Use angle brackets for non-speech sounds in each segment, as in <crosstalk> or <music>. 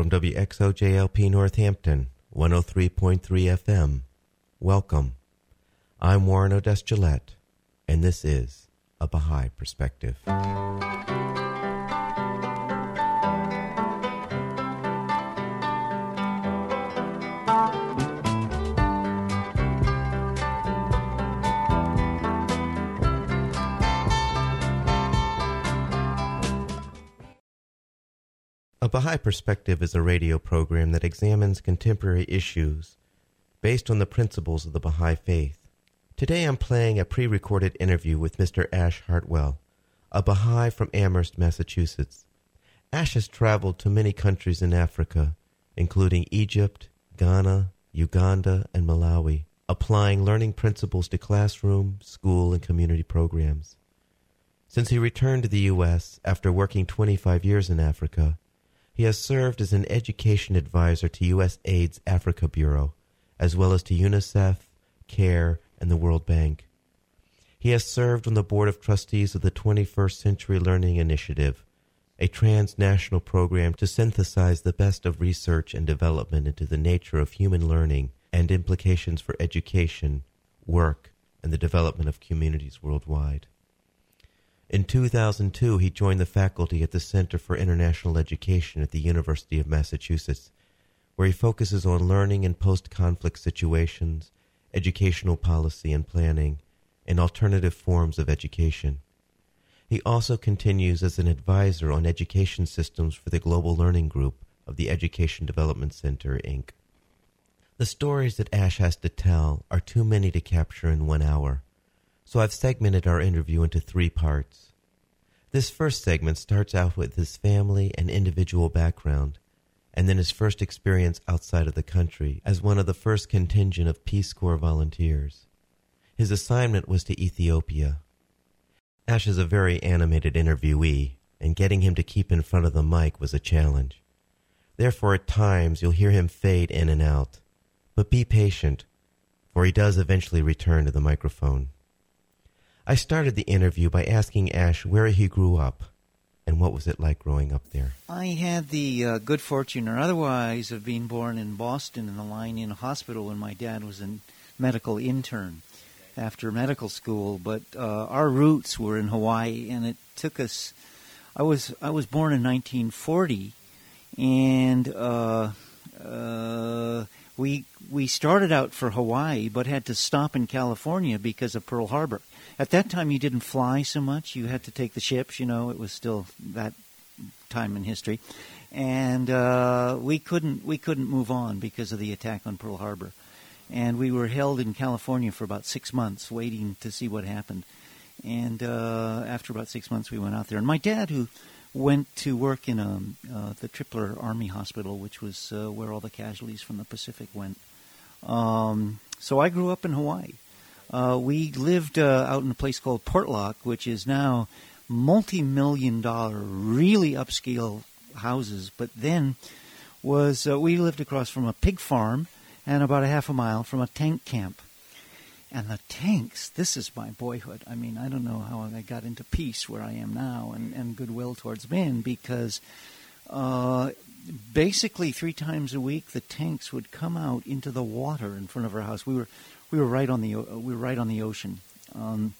from WXOJLP Northampton, 103.3 FM. Welcome. I'm Warren Odess Gillett, and this is A Baha'i Perspective. Baha'i Perspective is a radio program that examines contemporary issues based on the principles of the Baha'i Faith. Today I'm playing a pre recorded interview with Mr. Ash Hartwell, a Baha'i from Amherst, Massachusetts. Ash has traveled to many countries in Africa, including Egypt, Ghana, Uganda, and Malawi, applying learning principles to classroom, school, and community programs. Since he returned to the U.S. after working 25 years in Africa, he has served as an education advisor to USAID's Africa Bureau, as well as to UNICEF, CARE, and the World Bank. He has served on the board of trustees of the 21st Century Learning Initiative, a transnational program to synthesize the best of research and development into the nature of human learning and implications for education, work, and the development of communities worldwide. In 2002, he joined the faculty at the Center for International Education at the University of Massachusetts, where he focuses on learning in post conflict situations, educational policy and planning, and alternative forms of education. He also continues as an advisor on education systems for the Global Learning Group of the Education Development Center, Inc. The stories that Ash has to tell are too many to capture in one hour so I've segmented our interview into three parts. This first segment starts out with his family and individual background, and then his first experience outside of the country as one of the first contingent of Peace Corps volunteers. His assignment was to Ethiopia. Ash is a very animated interviewee, and getting him to keep in front of the mic was a challenge. Therefore, at times, you'll hear him fade in and out. But be patient, for he does eventually return to the microphone. I started the interview by asking Ash where he grew up and what was it like growing up there. I had the uh, good fortune, or otherwise, of being born in Boston in the Lying-In Hospital when my dad was a medical intern after medical school. But uh, our roots were in Hawaii, and it took us. I was I was born in 1940, and uh, uh, we we started out for Hawaii, but had to stop in California because of Pearl Harbor at that time you didn't fly so much. You had to take the ships. You know, it was still that time in history, and uh, we couldn't we couldn't move on because of the attack on Pearl Harbor, and we were held in California for about six months, waiting to see what happened. And uh, after about six months, we went out there. And my dad, who went to work in um, uh, the Tripler Army Hospital, which was uh, where all the casualties from the Pacific went. Um, so I grew up in Hawaii. Uh, we lived uh, out in a place called Portlock, which is now multi-million dollar, really upscale houses. But then was uh, we lived across from a pig farm and about a half a mile from a tank camp. And the tanks, this is my boyhood. I mean, I don't know how I got into peace where I am now and, and goodwill towards men because uh, basically three times a week the tanks would come out into the water in front of our house. We were we were right on the we were right on the ocean, um,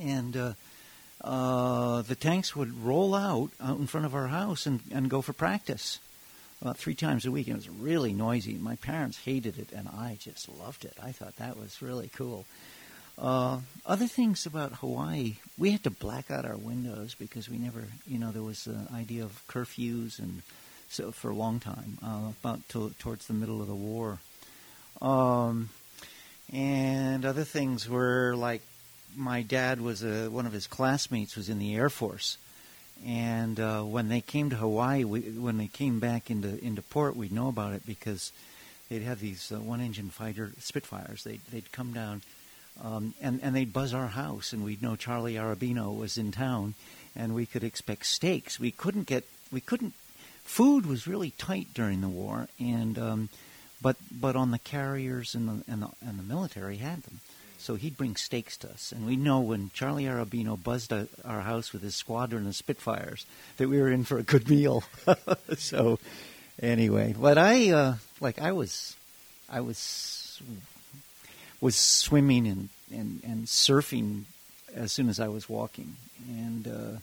and uh, uh, the tanks would roll out out in front of our house and, and go for practice about three times a week. And it was really noisy. My parents hated it, and I just loved it. I thought that was really cool. Uh, other things about Hawaii, we had to black out our windows because we never, you know, there was the idea of curfews and so for a long time, uh, about to, towards the middle of the war. Um, and other things were like my dad was a, one of his classmates was in the Air Force, and uh, when they came to Hawaii, we, when they came back into into port, we'd know about it because they'd have these uh, one-engine fighter Spitfires. They'd they'd come down, um, and and they'd buzz our house, and we'd know Charlie Arabino was in town, and we could expect steaks. We couldn't get we couldn't. Food was really tight during the war, and um, but but on the carriers and the and the, and the military had them. So he'd bring steaks to us, and we know when Charlie Arabino buzzed our house with his squadron of Spitfires that we were in for a good meal. <laughs> so, anyway, but I uh, like I was, I was was swimming and, and, and surfing as soon as I was walking, and uh,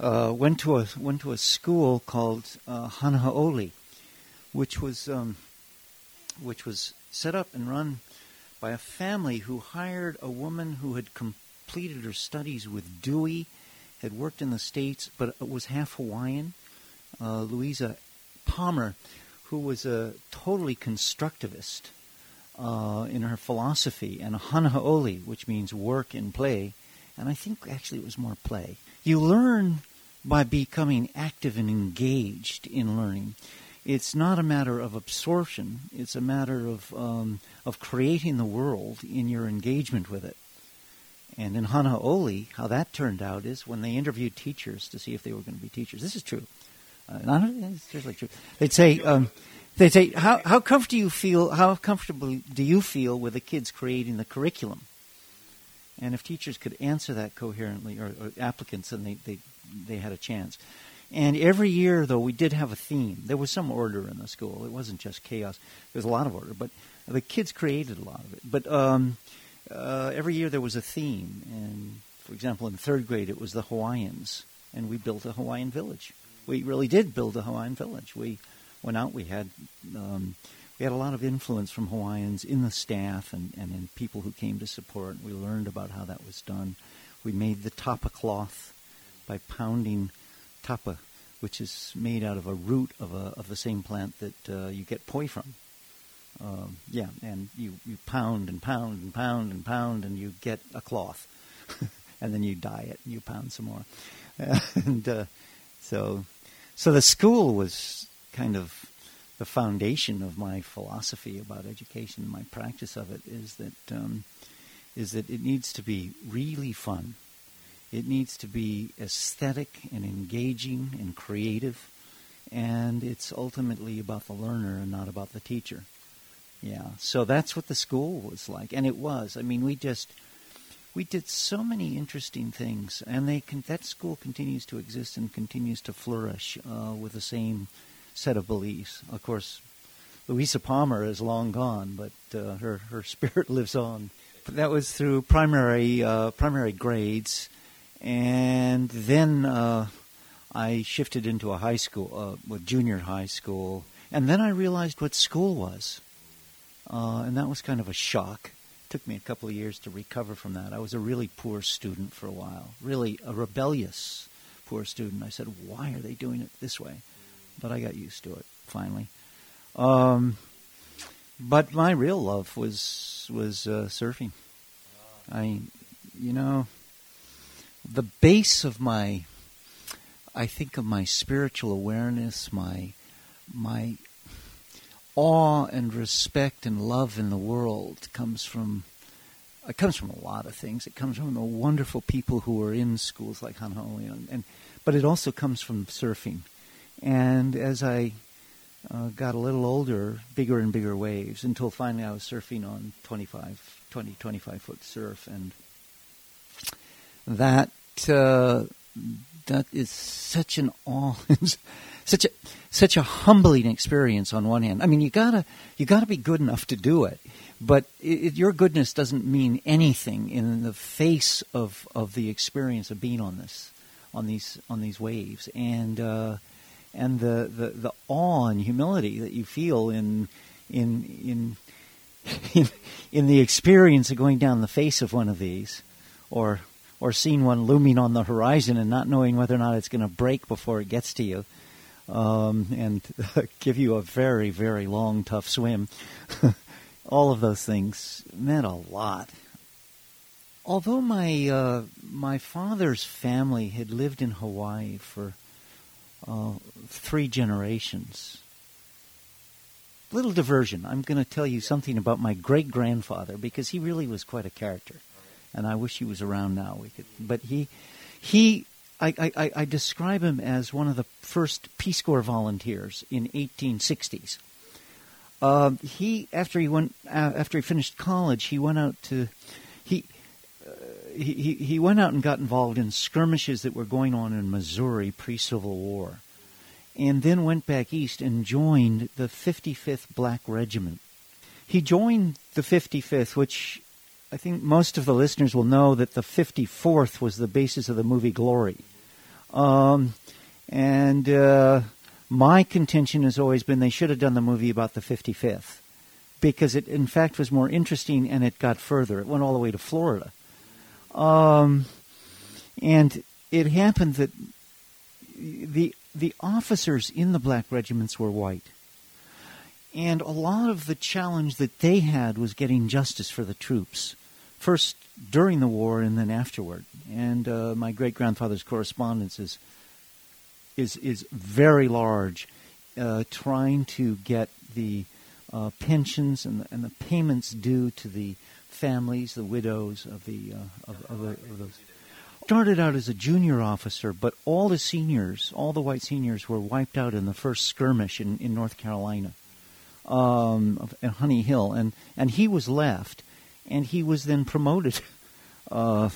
uh, went to a went to a school called uh, Hanahau'oli, which was um, which was set up and run by a family who hired a woman who had completed her studies with Dewey, had worked in the states, but was half Hawaiian. Uh, Louisa Palmer, who was a totally constructivist uh, in her philosophy, and Hanahau'oli, which means work and play, and I think actually it was more play. You learn by becoming active and engaged in learning. It's not a matter of absorption. It's a matter of um, of creating the world in your engagement with it. And in Hanahau'oli, how that turned out is when they interviewed teachers to see if they were going to be teachers. This is true. Uh, not, it's seriously true. They'd say, um, they'd say, how how comfortable you feel? How comfortable do you feel with the kids creating the curriculum? And if teachers could answer that coherently, or, or applicants, then they, they they had a chance. And every year, though, we did have a theme. There was some order in the school. It wasn't just chaos. There was a lot of order, but the kids created a lot of it. But um, uh, every year there was a theme. And for example, in third grade, it was the Hawaiians, and we built a Hawaiian village. We really did build a Hawaiian village. We went out. We had um, we had a lot of influence from Hawaiians in the staff and, and in people who came to support. We learned about how that was done. We made the tapa cloth by pounding tapa, which is made out of a root of a of the same plant that uh, you get poi from. Um, yeah, and you, you pound and pound and pound and pound, and you get a cloth, <laughs> and then you dye it and you pound some more, <laughs> and uh, so so the school was kind of the foundation of my philosophy about education. My practice of it is that um, is that it needs to be really fun. It needs to be aesthetic and engaging and creative, and it's ultimately about the learner and not about the teacher. Yeah, so that's what the school was like, and it was. I mean, we just we did so many interesting things, and they that school continues to exist and continues to flourish uh, with the same set of beliefs. Of course, Louisa Palmer is long gone, but uh, her her <laughs> spirit lives on. That was through primary uh, primary grades, and then uh, I shifted into a high school, uh, with junior high school, and then I realized what school was, uh, and that was kind of a shock. It took me a couple of years to recover from that. I was a really poor student for a while, really a rebellious poor student. I said, "Why are they doing it this way?" But I got used to it finally. Um, but my real love was was uh, surfing. I, you know, the base of my, I think of my spiritual awareness, my, my awe and respect and love in the world comes from it comes from a lot of things. It comes from the wonderful people who are in schools like Hanahau'oli, and, and but it also comes from surfing. And as I uh, got a little older, bigger and bigger waves, until finally I was surfing on 25, 20, 25 foot surf, and that uh, that is such an all. <laughs> such a such a humbling experience. On one hand, I mean, you gotta you gotta be good enough to do it, but it, your goodness doesn't mean anything in the face of of the experience of being on this on these on these waves and. Uh, and the, the, the awe and humility that you feel in in in in, <laughs> in the experience of going down the face of one of these, or or seeing one looming on the horizon and not knowing whether or not it's going to break before it gets to you, um, and <laughs> give you a very very long tough swim. <laughs> All of those things meant a lot. Although my uh, my father's family had lived in Hawaii for uh, three generations. Little diversion. I'm going to tell you something about my great grandfather because he really was quite a character, and I wish he was around now. We could, but he, he, I, I, I describe him as one of the first Peace Corps volunteers in 1860s. Uh, he after he went uh, after he finished college, he went out to he he, he went out and got involved in skirmishes that were going on in Missouri pre Civil War. and then went back east and joined the 55th Black Regiment. He joined the 55th, which I think most of the listeners will know that the 54th was the basis of the movie Glory. Um, and uh, my contention has always been they should have done the movie about the 55th because it, in fact, was more interesting and it got further. It went all the way to Florida. Um, and it happened that the the officers in the black regiments were white. And a lot of the challenge that they had was getting justice for the troops, first during the war and then afterward. And uh, my great grandfather's correspondence is, is, is very large, uh, trying to get the uh, pensions and the, and the payments due to the families, the widows of the, uh, of, of, of those started out as a junior officer, but all the seniors, all the white seniors, were wiped out in the first skirmish in, in North Carolina, um, at Honey Hill, and and he was left, and he was then promoted, <laughs> uh,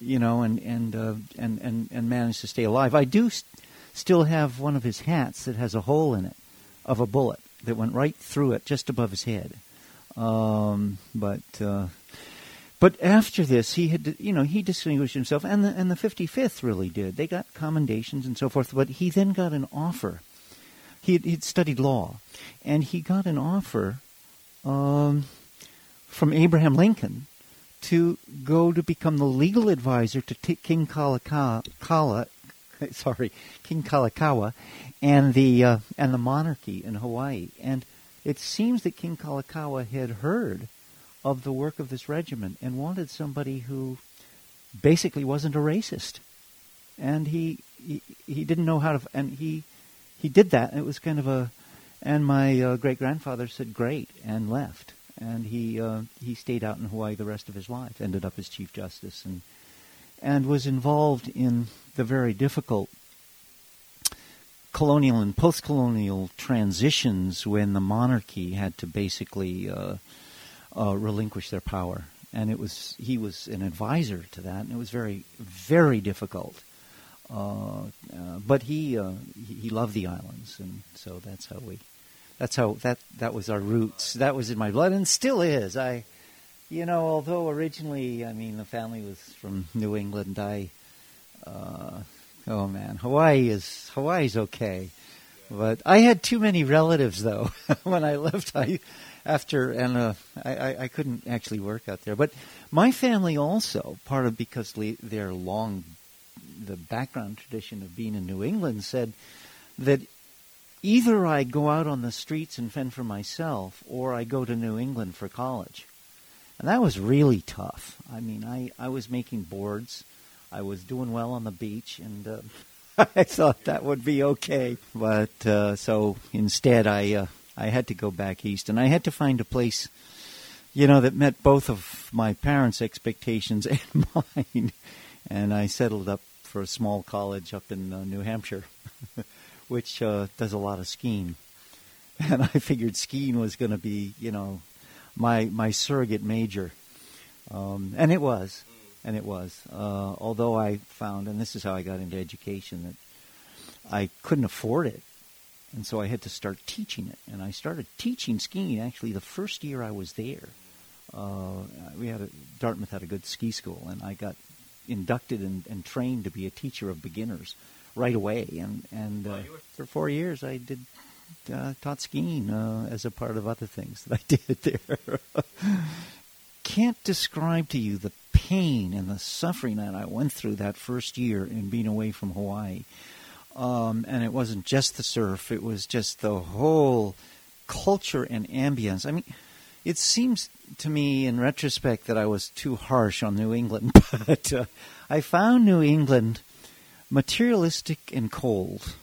you know, and and, uh, and and and managed to stay alive. I do st- still have one of his hats that has a hole in it, of a bullet that went right through it, just above his head. Um, but uh, but after this, he had, you know, he distinguished himself, and the, and the 55th really did. They got commendations and so forth, but he then got an offer. He had, studied law, and he got an offer um, from Abraham Lincoln to go to become the legal advisor to t- King Kalakaua, Kala, sorry, King Kalakaua, and the uh, and the monarchy in Hawaii. And it seems that King Kalakaua had heard of the work of this regiment and wanted somebody who basically wasn't a racist. And he he, he didn't know how to and he he did that. And it was kind of a and my uh, great grandfather said great and left. And he uh, he stayed out in Hawaii the rest of his life. Ended up as chief justice and and was involved in the very difficult colonial and post-colonial transitions when the monarchy had to basically uh, uh, relinquish their power. And it was he was an advisor to that, and it was very very difficult. Uh, uh, but he, uh, he he loved the islands, and so that's how we that's how that that was our roots. That was in my blood, and still is. I, you know, although originally, I mean, the family was from New England. I, uh, oh man, Hawaii is Hawaii's okay, but I had too many relatives though <laughs> when I left. I after and uh, I, I couldn't actually work out there. But my family also part of because their long the background tradition of being in New England said that either I go out on the streets and fend for myself or I go to New England for college. And that was really tough. I mean, I, I was making boards. I was doing well on the beach, and uh, <laughs> I thought that would be okay. But uh, so instead, I uh, I had to go back east, and I had to find a place, you know, that met both of my parents' expectations <laughs> and mine. And I settled up for a small college up in uh, New Hampshire, <laughs> which uh, does a lot of skiing. And I figured skiing was going to be, you know, my my surrogate major, um, and it was, and it was. Uh, although I found, and this is how I got into education, that I couldn't afford it and so I had to start teaching it. And I started teaching skiing actually the first year I was there. Uh, we had a, Dartmouth had a good ski school, and I got inducted and, and trained to be a teacher of beginners right away. And and uh, for four years, I did uh, taught skiing uh, as a part of other things that I <laughs> did there. Can't describe to you the pain and the suffering that I went through that first year in being away from Hawaii. Um, and it wasn't just the surf, it was just the whole culture and ambience. I mean, it seems to me in retrospect that I was too harsh on New England, <laughs> but uh, I found New England materialistic and cold.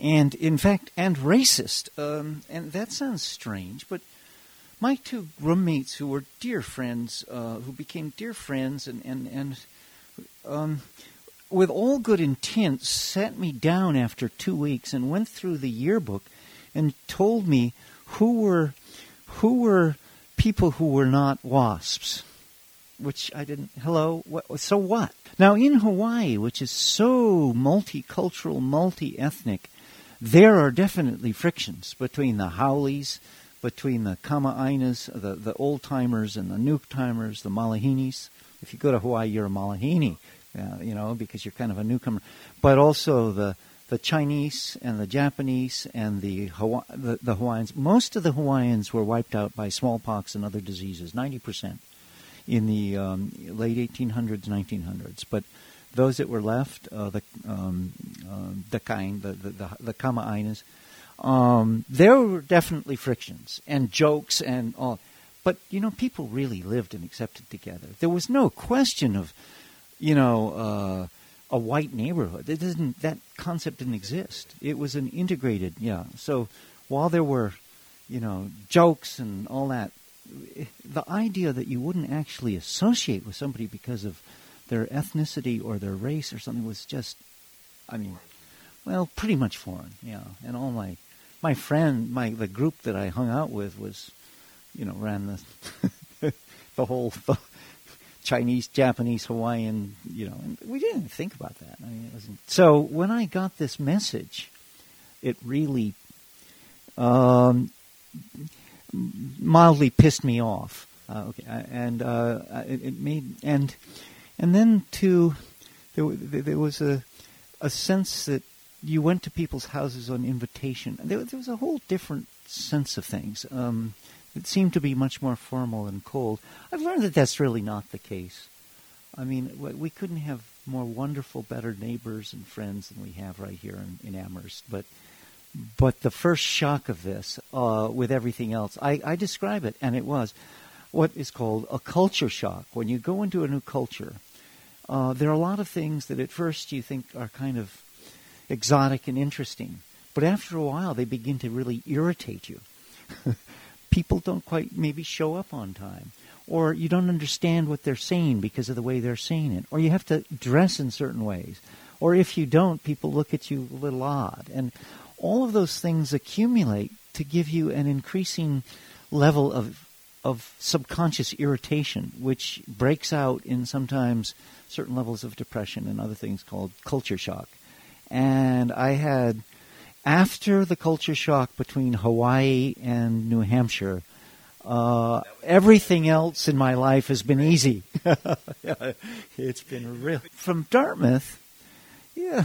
And in fact, and racist. Um, and that sounds strange, but my two roommates, who were dear friends, uh, who became dear friends, and and and um, with all good intent, sat me down after two weeks and went through the yearbook and told me who were who were people who were not wasps. Which I didn't. Hello. What, so what? Now in Hawaii, which is so multicultural, multi-ethnic, there are definitely frictions between the Haoles, between the Kama'ainas, the, the old timers and the new timers, the Malahinis. If you go to Hawaii, you're a Malahini, uh, you know, because you're kind of a newcomer. But also the the Chinese and the Japanese and the, Hawa- the, the Hawaiians. Most of the Hawaiians were wiped out by smallpox and other diseases, ninety percent, in the um, late 1800s, 1900s. But those that were left, uh, the um, uh, the kind, the the, the, the Kama'ainas, um, there were definitely frictions and jokes and all. But you know, people really lived and accepted together. There was no question of, you know, uh, a white neighborhood. It didn't. That concept didn't exist. It was an integrated. Yeah. So while there were, you know, jokes and all that, the idea that you wouldn't actually associate with somebody because of their ethnicity or their race or something was just, I mean, well, pretty much foreign. Yeah. And all my my friend, my the group that I hung out with was, you know, ran the <laughs> the whole the Chinese, Japanese, Hawaiian, you know. And we didn't think about that. I mean, it wasn't. So when I got this message, it really um, mildly pissed me off. Uh, okay, and uh, it, made and and then to there, there was a a sense that you went to people's houses on invitation. There, there was a whole different sense of things. Um, it seemed to be much more formal and cold. I've learned that that's really not the case. I mean, we couldn't have more wonderful, better neighbors and friends than we have right here in, in Amherst. But, but the first shock of this, uh, with everything else, I, I describe it, and it was what is called a culture shock. When you go into a new culture, uh, there are a lot of things that at first you think are kind of exotic and interesting. But after a while, they begin to really irritate you. <laughs> People don't quite maybe show up on time. Or you don't understand what they're saying because of the way they're saying it. Or you have to dress in certain ways. Or if you don't, people look at you a little odd. And all of those things accumulate to give you an increasing level of of subconscious irritation, which breaks out in sometimes certain levels of depression and other things called culture shock. And I had, after the culture shock between Hawaii and New Hampshire, uh, everything else in my life has been easy. <laughs> it's been real. From Dartmouth, yeah,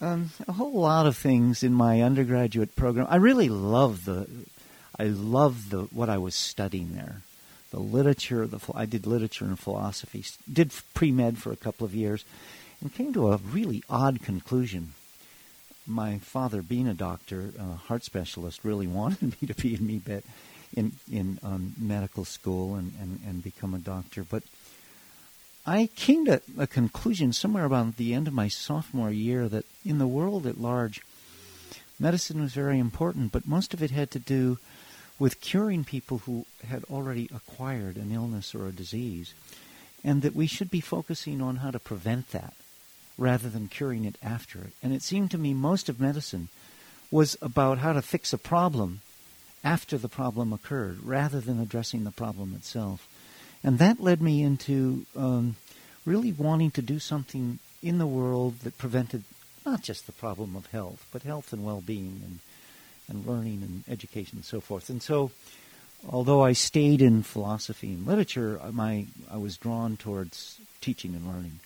um, a whole lot of things in my undergraduate program. I really love the, I love the what I was studying there, the literature. The I did literature and philosophy. Did pre med for a couple of years, and came to a really odd conclusion. My father, being a doctor, a heart specialist, really <laughs> wanted me to be in me in in um, medical school and, and, and become a doctor. But I came to a conclusion somewhere about the end of my sophomore year that in the world at large, medicine was very important, but most of it had to do with curing people who had already acquired an illness or a disease, and that we should be focusing on how to prevent that rather than curing it after it. And it seemed to me most of medicine was about how to fix a problem after the problem occurred rather than addressing the problem itself. And that led me into um, really wanting to do something in the world that prevented not just the problem of health, but health and well being and, and learning and education and so forth. And so, although I stayed in philosophy and literature, my, I was drawn towards teaching and learning.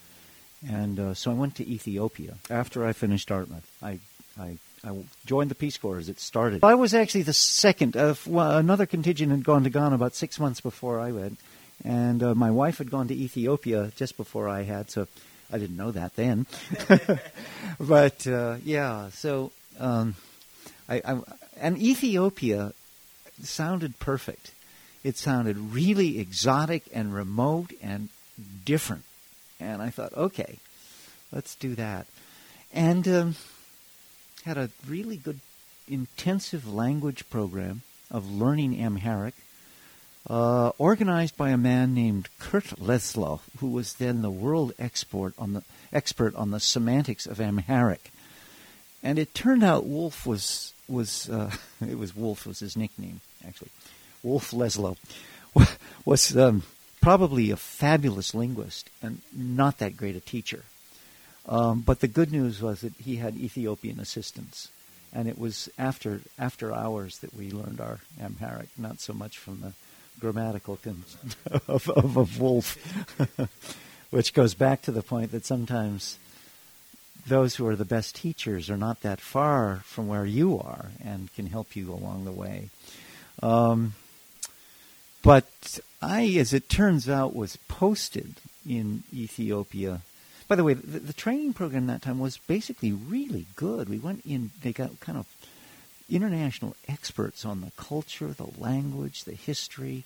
And uh, so I went to Ethiopia after I finished Dartmouth. I, I, I joined the Peace Corps as it started. I was actually the second. Uh, well, another contingent had gone to Ghana about six months before I went, and uh, my wife had gone to Ethiopia just before I had. So I didn't know that then. <laughs> but uh, yeah, so um, I, I, and Ethiopia sounded perfect. It sounded really exotic and remote and different and I thought, okay, let's do that. And um, had a really good intensive language program of learning Amharic, uh, organized by a man named Kurt Leslau, who was then the world export on the expert on the semantics of Amharic. And it turned out Wolf was was uh, <laughs> it was Wolf was his nickname actually. Wolf Leslau <laughs> was um, probably a fabulous linguist and not that great a teacher. Um, but the good news was that he had Ethiopian assistance, and it was after after hours that we learned our Amharic, not so much from the grammatical <laughs> of, of, of Wolf, <laughs> which goes back to the point that sometimes those who are the best teachers are not that far from where you are and can help you along the way. Um, but I, as it turns out, was posted in Ethiopia. By the way, the, the, training program that time was basically really good. We went in; they got kind of international experts on the culture, the language, the history,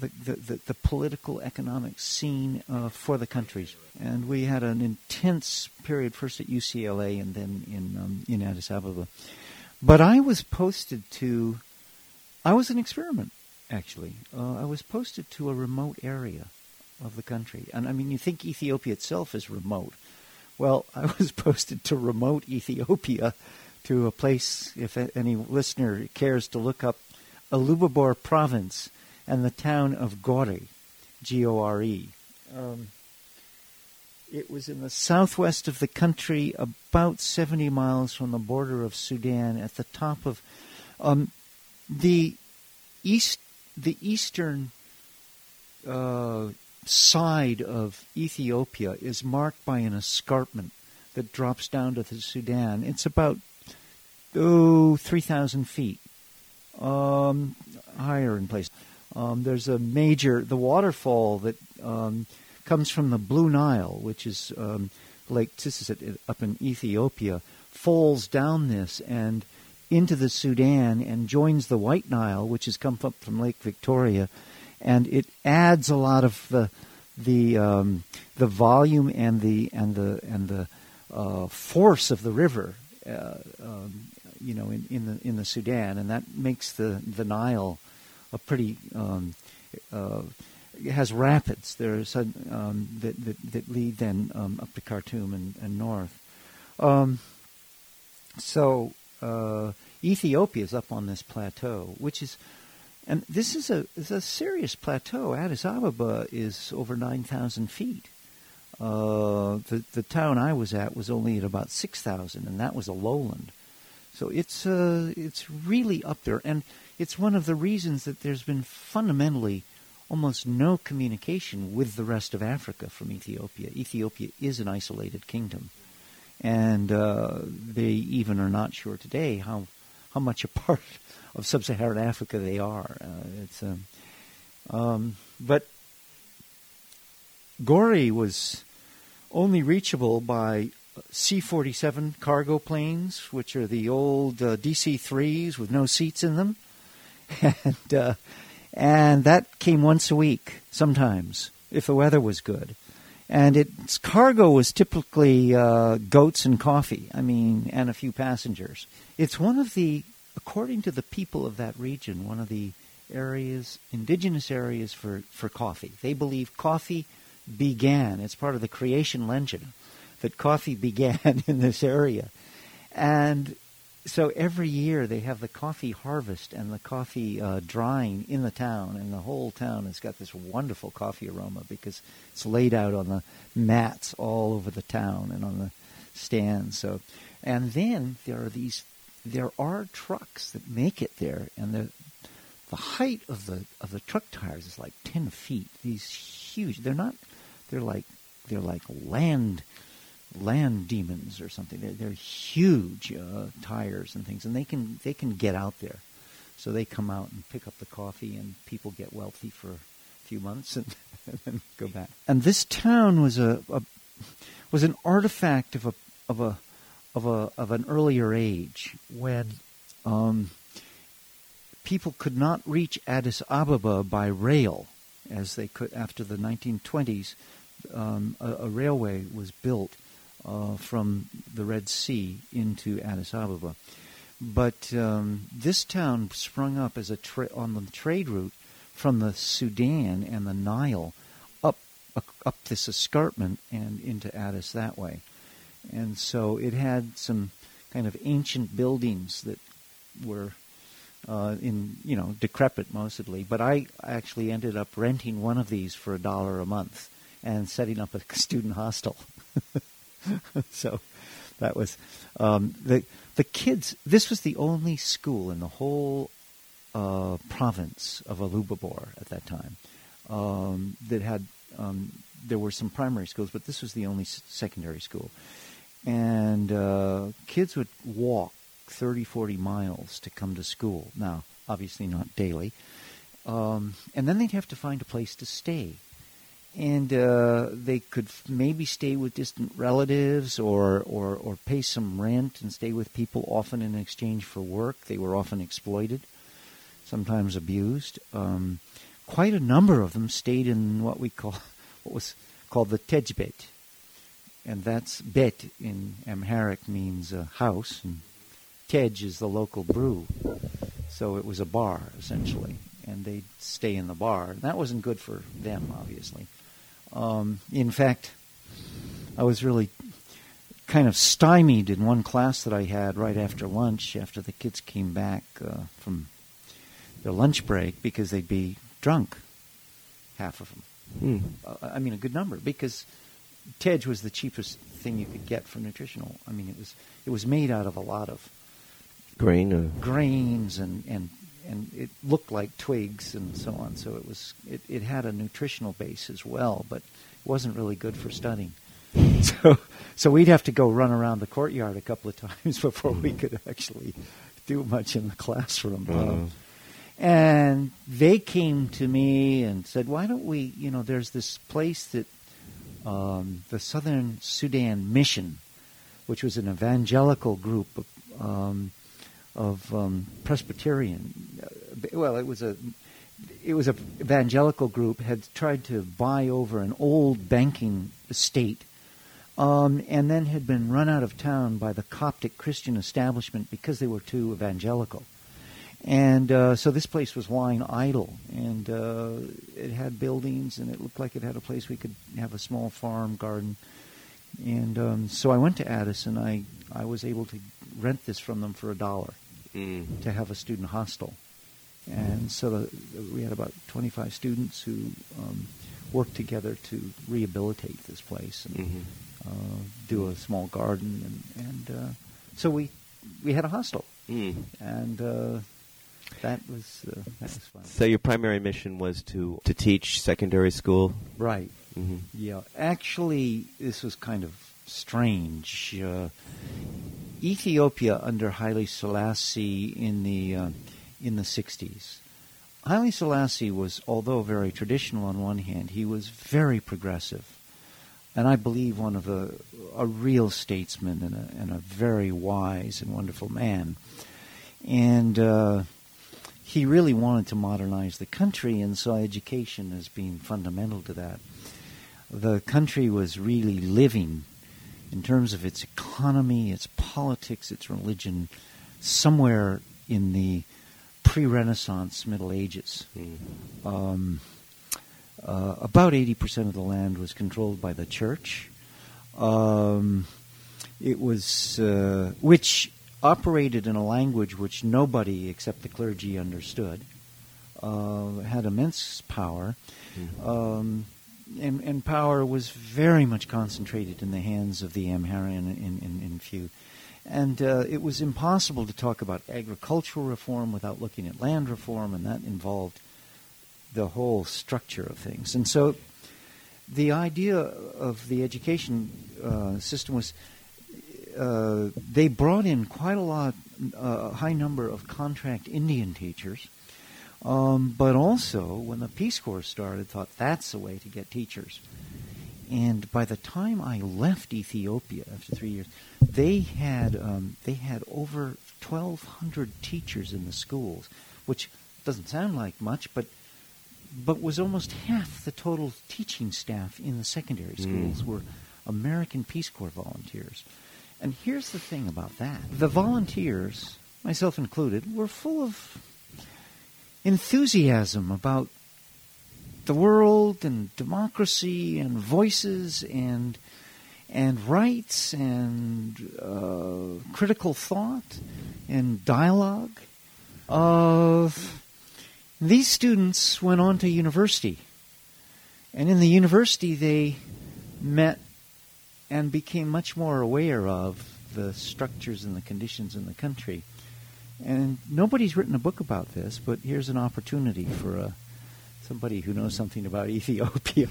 the, the, the, the political, economic scene uh, for the countries. And we had an intense period, first at UCLA and then in, um, in Addis Ababa. But I was posted to, I was an experiment, actually. Uh, I was posted to a remote area of the country. And I mean, you think Ethiopia itself is remote. Well, <laughs> I was posted to remote Ethiopia, to a place, if any listener cares to look up Ilubabor province and the town of Gore, G O R E. Um, it was in the southwest of the country, about 70 miles from the border of Sudan, at the top of um, the east, the eastern uh, side of Ethiopia is marked by an escarpment that drops down to the Sudan. It's about oh, 3,000 feet um, higher in place. Um, there's a major, the waterfall that um, comes from the Blue Nile, which is um, Lake Tissisit up in Ethiopia, falls down this and into the Sudan and joins the White Nile, which has come up from Lake Victoria, and it adds a lot of the the um, the volume and the and the and the uh, force of the river, uh, um, you know, in, in the in the Sudan, and that makes the the Nile a pretty um, uh, it has rapids there are um, that, that, that lead then um, up to Khartoum and, and north. Um, so uh, Ethiopia is up on this plateau, which is, and this is a is a serious plateau. Addis Ababa is over nine thousand feet. Uh, the the town I was at was only at about six thousand, and that was a lowland. So it's uh, it's really up there, and it's one of the reasons that there's been fundamentally almost no communication with the rest of Africa from Ethiopia. Ethiopia is an isolated kingdom, and uh, they even are not sure today how how much a <laughs> part of sub-Saharan Africa they are. Uh, it's um, um, but Gore was only reachable by C-47 cargo planes, which are the old uh, DC-3s with no seats in them <laughs> and uh, and that came once a week sometimes if the weather was good. And its cargo was typically uh, goats and coffee. I mean, and a few passengers. It's one of the, according to the people of that region, one of the areas, indigenous areas for, for coffee. They believe coffee began. It's part of the creation legend that coffee <laughs> began in this area. And so every year they have the coffee harvest and the coffee uh, drying in the town, and the whole town has got this wonderful coffee aroma because it's laid out on the mats all over the town and on the stands. So, and then there are these, there are trucks that make it there, and the the height of the of the truck tires is like ten feet. These huge, they're not, they're like they're like land land demons or something. They're, they're huge uh, tires and things, and they can they can get out there. So they come out and pick up the coffee, and people get wealthy for a few months and, <laughs> and then go back. And this town was a, a was an artifact of a of a of a of an earlier age when um, people could not reach Addis Ababa by rail, as they could after the 1920s. Um, a, a, railway was built uh, from the Red Sea into Addis Ababa. But um, this town sprung up as a tra- on the trade route from the Sudan and the Nile up uh, up this escarpment and into Addis that way. And so it had some kind of ancient buildings that were uh, in you know decrepit mostly. But I actually ended up renting one of these for a dollar a month and setting up a <laughs> student hostel. <laughs> <laughs> so that was um, the the kids. This was the only school in the whole uh, province of Alubabor at that time um, that had. Um, there were some primary schools, but this was the only s- secondary school, and uh, kids would walk 30, 40 miles to come to school. Now, obviously not daily, um, and then they'd have to find a place to stay and uh, they could maybe stay with distant relatives or, or, or pay some rent and stay with people often in exchange for work. They were often exploited, sometimes abused. Um, quite a number of them stayed in what we call <laughs> what was called the tejbet, and that's bet in Amharic means a house, and tej is the local brew. So it was a bar essentially, and they'd stay in the bar. That wasn't good for them, obviously. Um, in fact, I was really kind of stymied in one class that I had right after lunch, after the kids came back uh, from their lunch break, because they'd be drunk, half of them. Hmm. Uh, I mean, a good number, because Tej was the cheapest thing you could get for nutritional. I mean, it was it was made out of a lot of Grain. Uh, grains and, and and it looked like twigs and so on. So it was it, it had a nutritional base as well, but it wasn't really good for studying. <laughs> So so we'd have to go run around the courtyard a couple of <laughs> times before we could actually do much in the classroom. Uh-huh. Um, and they came to me and said, "Why don't we? You know, there's this place that um, the Southern Sudan Mission, which was an evangelical group um, of um, Presbyterian. uh, Well, it was a it was a evangelical group had tried to buy over an old banking estate, um, and then had been run out of town by the Coptic Christian establishment because they were too evangelical. And uh, so this place was lying idle, and uh, it had buildings, and it looked like it had a place we could have a small farm garden. And um, so I went to Addis, and I, I was able to rent this from them for a dollar mm. to have a student hostel. And so the, we had about 25 students who um, worked together to rehabilitate this place and Mhm. uh, do a small garden. And, and uh, so we, we had a hostel. Mm. And uh, that was uh, that was fun. So your primary mission was to to teach secondary school. Right. Mm-hmm. Yeah. Actually, this was kind of strange. Uh, Ethiopia under Haile Selassie in the uh, in the 60s. Haile Selassie was, although very traditional on one hand, he was very progressive, and I believe one of a a real statesman and a, and a very wise and wonderful man. And uh, he really wanted to modernize the country and saw education as being fundamental to that. The country was really living in terms of its economy, its politics, its religion, somewhere in the pre-Renaissance Middle Ages. Mm. Um, uh, about 80% of the land was controlled by the church. Um, it was, uh, which operated in a language which nobody except the clergy understood, uh, had immense power, Mhm. um, and, and power was very much concentrated in the hands of the Amharian in, in, in few. And uh, it was impossible to talk about agricultural reform without looking at land reform, and that involved the whole structure of things. And so the idea of the education uh, system was uh, they brought in quite a lot, uh, a high number of contract Indian teachers. Um, but also, when the Peace Corps started, thought that's the way to get teachers. And by the time I left Ethiopia after three years, they had um, they had over 1,200 teachers in the schools, which doesn't sound like much, but but was almost half the total teaching staff in the secondary schools Mm. were American Peace Corps volunteers. And here's the thing about that: the volunteers, myself included, were full of enthusiasm about the world and democracy and voices and and rights and uh, critical thought and dialogue. Uh, these students went on to university, and in the university they met and became much more aware of the structures and the conditions in the country. And nobody's written a book about this, but here's an opportunity for a, somebody who knows something about <laughs> Ethiopia.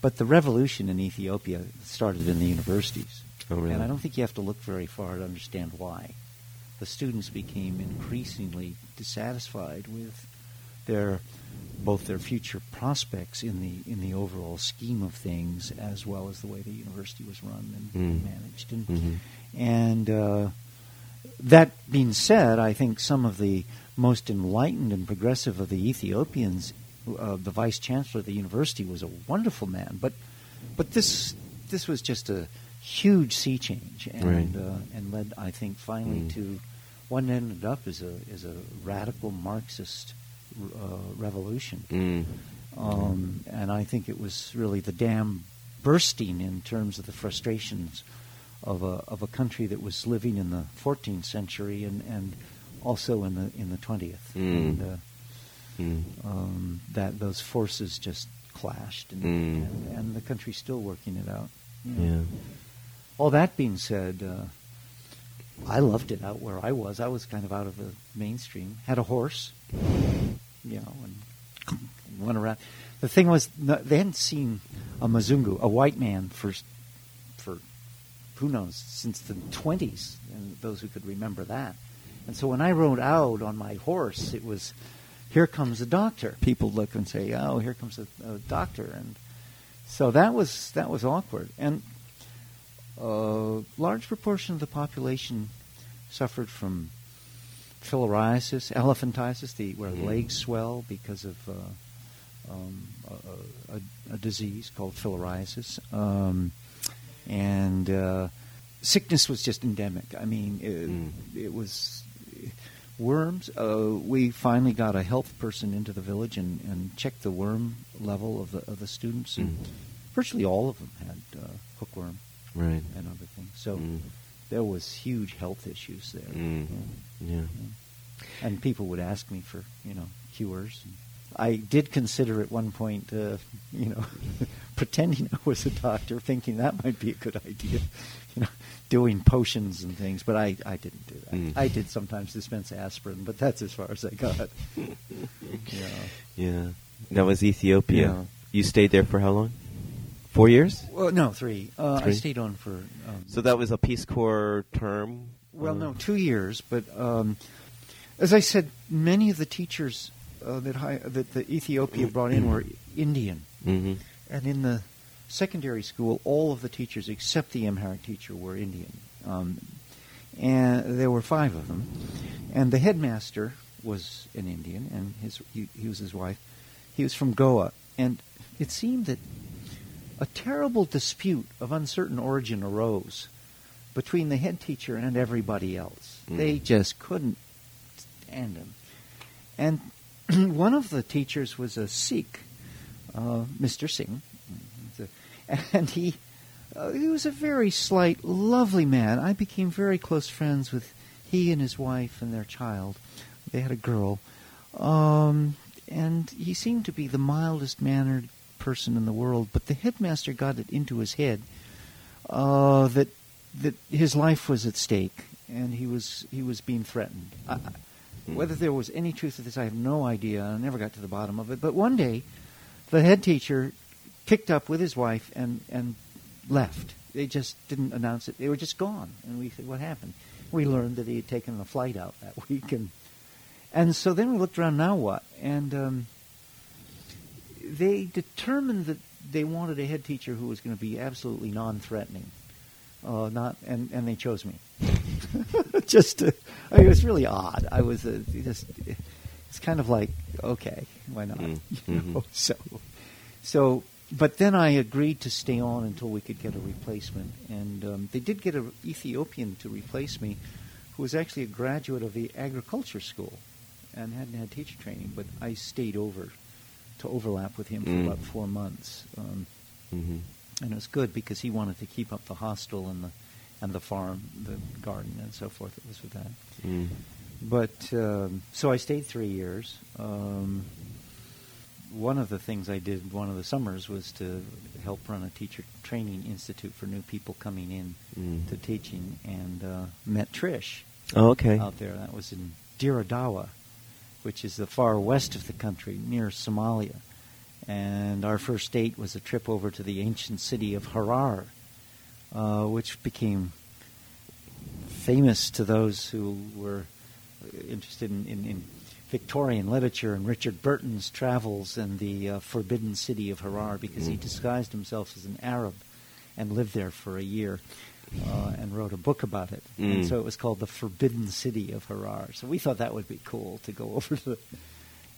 but the revolution in Ethiopia started in the universities. Oh, really? And I don't think you have to look very far to understand why. The students became increasingly dissatisfied with their both their future prospects in the in the overall scheme of things, as well as the way the university was run and Mm. managed. And Mhm. and uh, that being said, I think some of the most enlightened and progressive of the Ethiopians, uh, the vice chancellor of the university, was a wonderful man. But but this this was just a huge sea change, and Right. uh, and led, I think, finally Mm. to one ended up as a as a radical Marxist uh, revolution. Mm. Um, and I think it was really the dam bursting in terms of the frustrations of a of a country that was living in the 14th century and, and also in the in the 20th. Mm. And uh, Mm. um, that those forces just clashed, and, Mm. and, and the country's still working it out. you know. Yeah. All that being said, uh, I loved it out where I was. I was kind of out of the mainstream. Had a horse, you know, and went around. The thing was, they hadn't seen a Mazungu, a white man, for for who knows since the twenties, and those who could remember that. And so when I rode out on my horse, it was, here comes a doctor. People look and say, oh, here comes a, a doctor, and so that was that was awkward. And a large proportion of the population suffered from filariasis, elephantiasis, the, where Mhm. legs swell because of uh, um, a, a, a disease called filariasis. Um, and uh, sickness was just endemic. I mean, it, Mm. it was worms. Uh, we finally got a health person into the village and, and checked the worm level of the of the students, and Mm. virtually all of them had uh, hookworm Right. and other things. So Mm. there was huge health issues there. Mm. Yeah. Yeah. And people would ask me for, you know, cures. I did consider at one point, uh, you know, <laughs> pretending I was a doctor, thinking that might be a good idea, <laughs> you know, doing potions and things. But I, I didn't do that. Mm. I did sometimes dispense aspirin, but that's as far as I got. <laughs> yeah. Yeah. That was Ethiopia. Yeah. You stayed there for how long? Four years? Well, no, three. Uh, I stayed on for. Um, So that was a Peace Corps term? Well, no, two years. But um, as I said, many of the teachers uh, that, hi- that the Ethiopia brought in were Indian, mhm. and in the secondary school, all of the teachers except the Amharic teacher were Indian, um, and there were five of them. And the headmaster was an Indian, and his he, he was his wife. He was from Goa, and it seemed that a terrible dispute of uncertain origin arose between the head teacher and everybody else. Mm. They just couldn't stand him. And <clears throat> one of the teachers was a Sikh, uh, Mr. Singh, and he uh, he was a very slight, lovely man. I became very close friends with he and his wife and their child. They had a girl, um, and he seemed to be the mildest mannered person in the world. But the headmaster got it into his head uh, that that his life was at stake and he was he was being threatened. I, I- whether there was any truth to this, I have no idea. I never got to the bottom of it. But one day, the head teacher picked up with his wife and and left. They just didn't announce it. They were just gone. And we said, "What happened?" We learned that he had taken a flight out that <laughs> week, and and so then we looked around. Now what? And um, they determined that they wanted a head teacher who was going to be absolutely non-threatening. Uh, not and and they chose me. <laughs> just to, I mean, it was really odd. I was uh, just it's kind of like okay, why not? Mm, <laughs> You know? mhm. So so but then I agreed to stay on until we could get a replacement, and um, they did get an Ethiopian to replace me, who was actually a graduate of the agriculture school, and hadn't had teacher training. But I stayed over to overlap with him for Mm. about four months. Um, Mhm. and it was good because he wanted to keep up the hostel and the and the farm, the garden, and so forth. It was with that. Mm. But um, so I stayed three years. Um, one of the things I did one of the summers was to help run a teacher training institute for new people coming in Mm. to teaching, and uh, met Trish Oh, okay. out there. That was in Dire Dawa, which is the far west of the country, near Somalia. And our first date was a trip over to the ancient city of Harar, uh, which became famous to those who were interested in, in, in Victorian literature and Richard Burton's travels and the uh, forbidden city of Harar because he Mm. disguised himself as an Arab and lived there for a year uh, and wrote a book about it. And Mm. so it was called the Forbidden City of Harar. So we thought that would be cool to go <laughs> over to.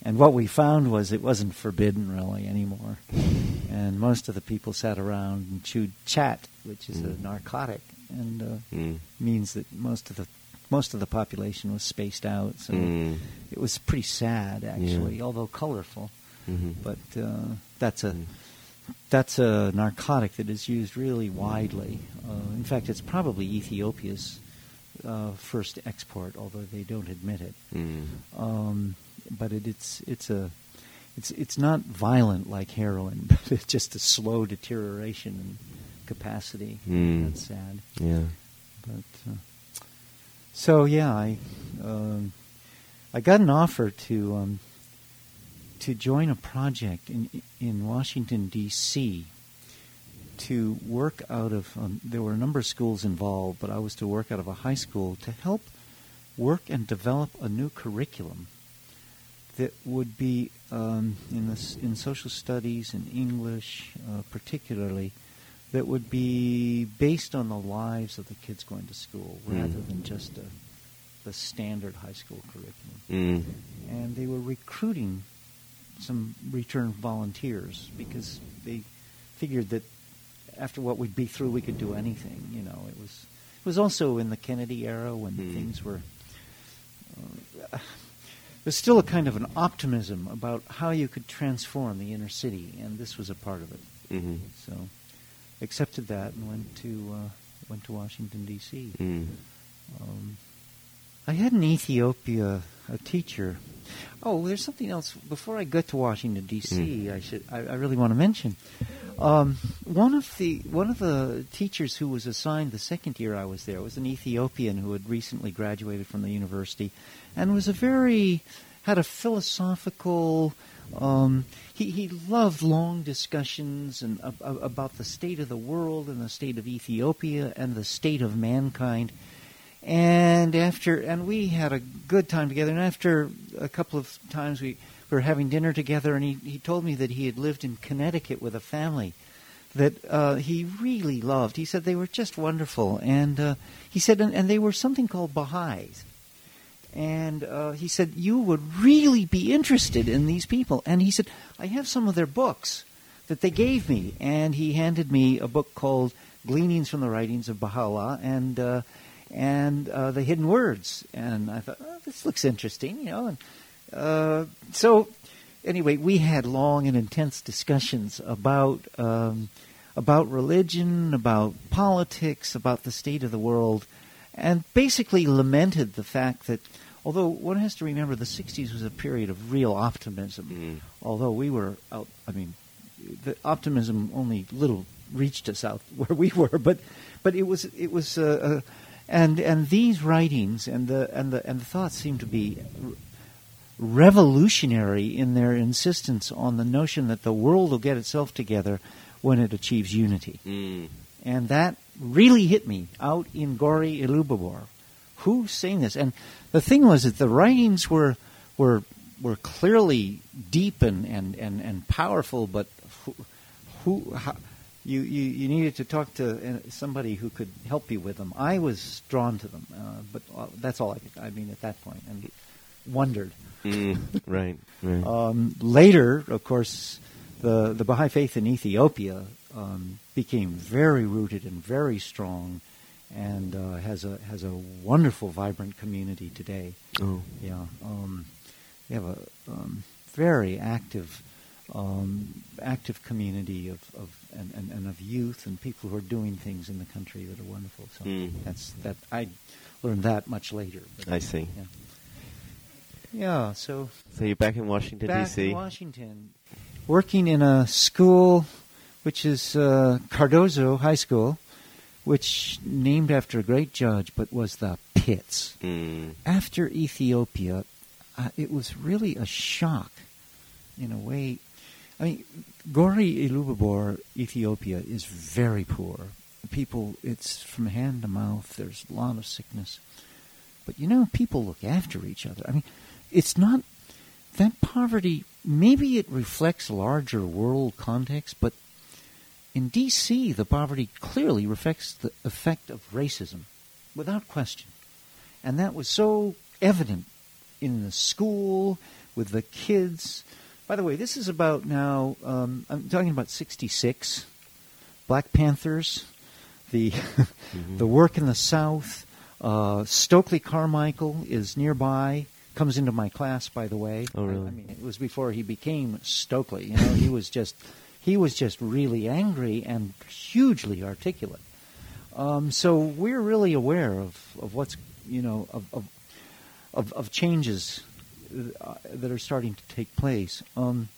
And what we found was it wasn't forbidden really anymore. And most of the people sat around and chewed chat, which is a Mm. narcotic, and uh, Mm. means that most of the most of the population was spaced out. So Mm. it was pretty sad, actually, although colorful. Mhm. But uh, that's a Mm. that's a narcotic that is used really widely. Uh, in fact, it's probably Ethiopia's uh, first export, although they don't admit it. Mm. Um, but it, it's it's a it's it's not violent like heroin, <laughs> but it's just a slow deterioration in capacity. Mm. That's sad. Yeah. But uh, so yeah, I um, I got an offer to um, to join a project in in Washington D.C. to work out of. Um, there were a number of schools involved, but I was to work out of a high school to help work and develop a new curriculum that would be um, in in social studies and English, uh, particularly, that would be based on the lives of the kids going to school Mm. rather than just a, the standard high school curriculum. Mm. And they were recruiting some return volunteers because they figured that after what we'd be through, we could do anything. You know, it was it was also in the Kennedy era when Mm. things were. Uh, there's still a kind of an optimism about how you could transform the inner city, and this was a part of it. Mhm. So, accepted that and went to uh, went to Washington D.C. Mm. Um, I had in Ethiopia a teacher. Oh, there's something else. Before I get to Washington D.C., Hmm. I should I, I really want to mention um, one of the one of the teachers who was assigned the second year I was there was an Ethiopian who had recently graduated from the university, and was a very had a philosophical. Um, he he loved long discussions and ab- about the state of the world and the state of Ethiopia and the state of mankind. And after, and we had a good time together. And after a couple of times, we were having dinner together, and he, he told me that he had lived in Connecticut with a family that uh, he really loved. He said they were just wonderful, and uh, he said, and, and they were something called Baha'is. And uh, he said, You would really be interested in these people. And he said, I have some of their books that they gave me. And he handed me a book called Gleanings from the Writings of Baha'u'llah and, uh, and uh, The Hidden Words. And I thought, oh, this looks interesting, you know. And uh, so, anyway, we had long and intense discussions about. Um, about religion, about politics, about the state of the world, and basically lamented the fact that although one has to remember the 60s was a period of real optimism, Mm. although we were out, I mean, the optimism only little reached us out <laughs> where we were, but but it was it was uh, uh, and and these writings and the and the and the thoughts seem to be revolutionary in their insistence on the notion that the world will get itself together when it achieves unity. Mm. And that really hit me out in Gori Ilubabor. Who's saying this? And the thing was that the writings were were were clearly deep and, and, and, and powerful, but who, who how, you, you you needed to talk to uh, somebody who could help you with them. I was drawn to them, uh, but uh, that's all I could. I mean, at that point, and wondered. Mm. right. Right. Um, later, of course, the the Baha'i faith in Ethiopia um, became very rooted and very strong, and uh, has a has a wonderful, vibrant community today. oh. Yeah, um, we have a um, very active um, active community of, of and, and, and of youth and people who are doing things in the country that are wonderful. So Mm. that's that I learned that much later. But, I see. Yeah. Yeah. So So you're back in Washington back D.C. in Washington. working in a school which is uh, Cardozo High School, which named after a great judge, but was the pits. Mm. After Ethiopia, uh, it was really a shock, in a way. I mean, Gori Ilubabor, Ethiopia, is very poor. People, it's from hand to mouth. There's a lot of sickness. But you know, people look after each other. I mean, it's not that poverty. Maybe it reflects larger world context, but in D.C., the poverty clearly reflects the effect of racism, without question. And that was so evident in the school, with the kids. By the way, this is about now, um, I'm talking about 66, Black Panthers, the, <laughs> mm-hmm. the work in the South. Uh, Stokely Carmichael is nearby, comes into my class, by the way. Oh, really? I, I mean, it was before he became Stokely. You know, he was just he was just really angry and hugely articulate. Um, so we're really aware of, of what's you know of of, of, of changes uh, that are starting to take place. Um,